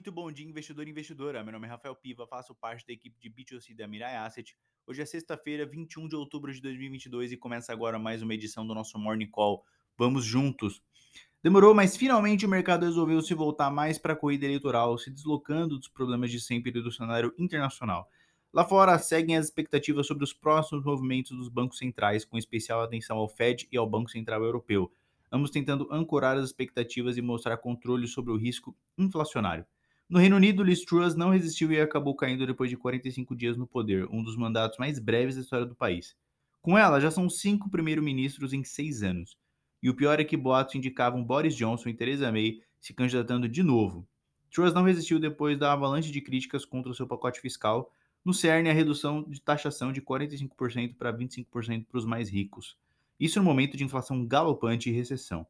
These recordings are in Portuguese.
Muito bom dia, investidor e investidora. Meu nome é Rafael Piva, faço parte da equipe de B2C da Mirai Asset. Hoje é sexta-feira, 21 de outubro de 2022 e começa agora mais uma edição do nosso Morning Call. Vamos juntos. Demorou, mas finalmente o mercado resolveu se voltar mais para a corrida eleitoral, se deslocando dos problemas de sempre do cenário internacional. Lá fora seguem as expectativas sobre os próximos movimentos dos bancos centrais, com especial atenção ao Fed e ao Banco Central Europeu ambos tentando ancorar as expectativas e mostrar controle sobre o risco inflacionário. No Reino Unido, Liz Truss não resistiu e acabou caindo depois de 45 dias no poder, um dos mandatos mais breves da história do país. Com ela, já são cinco primeiros-ministros em seis anos. E o pior é que boatos indicavam Boris Johnson e Theresa May se candidatando de novo. Truss não resistiu depois da avalanche de críticas contra o seu pacote fiscal, no cerne a redução de taxação de 45% para 25% para os mais ricos. Isso no momento de inflação galopante e recessão.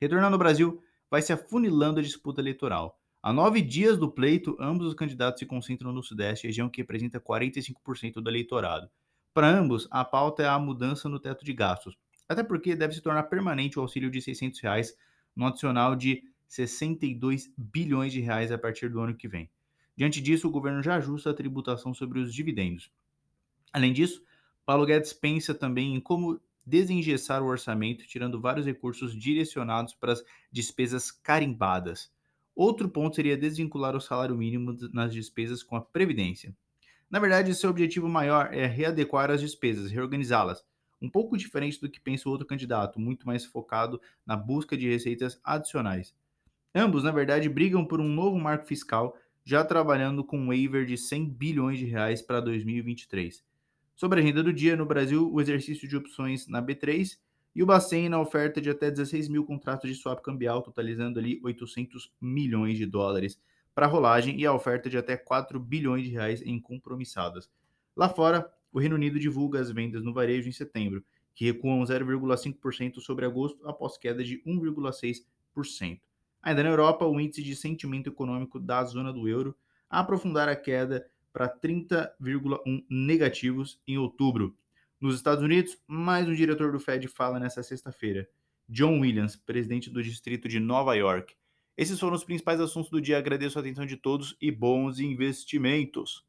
Retornando ao Brasil, vai se afunilando a disputa eleitoral. A nove dias do pleito, ambos os candidatos se concentram no Sudeste, região que representa 45% do eleitorado. Para ambos, a pauta é a mudança no teto de gastos, até porque deve se tornar permanente o auxílio de 600 reais, no adicional de 62 bilhões de reais a partir do ano que vem. Diante disso, o governo já ajusta a tributação sobre os dividendos. Além disso, Paulo Guedes pensa também em como desengessar o orçamento, tirando vários recursos direcionados para as despesas carimbadas. Outro ponto seria desvincular o salário mínimo nas despesas com a previdência. Na verdade, seu objetivo maior é readequar as despesas, reorganizá-las, um pouco diferente do que pensa o outro candidato, muito mais focado na busca de receitas adicionais. Ambos, na verdade, brigam por um novo marco fiscal, já trabalhando com um waiver de 100 bilhões de reais para 2023. Sobre a renda do dia, no Brasil, o exercício de opções na B3 e o Bacen na oferta de até 16 mil contratos de swap cambial, totalizando ali 800 milhões de dólares para rolagem e a oferta de até 4 bilhões de reais em compromissadas. Lá fora, o Reino Unido divulga as vendas no varejo em setembro, que recuam 0,5% sobre agosto após queda de 1,6%. Ainda na Europa, o índice de sentimento econômico da zona do euro aprofundar a queda para 30,1 negativos em outubro. Nos Estados Unidos, mais um diretor do Fed fala nesta sexta-feira. John Williams, presidente do Distrito de Nova York. Esses foram os principais assuntos do dia. Agradeço a atenção de todos e bons investimentos.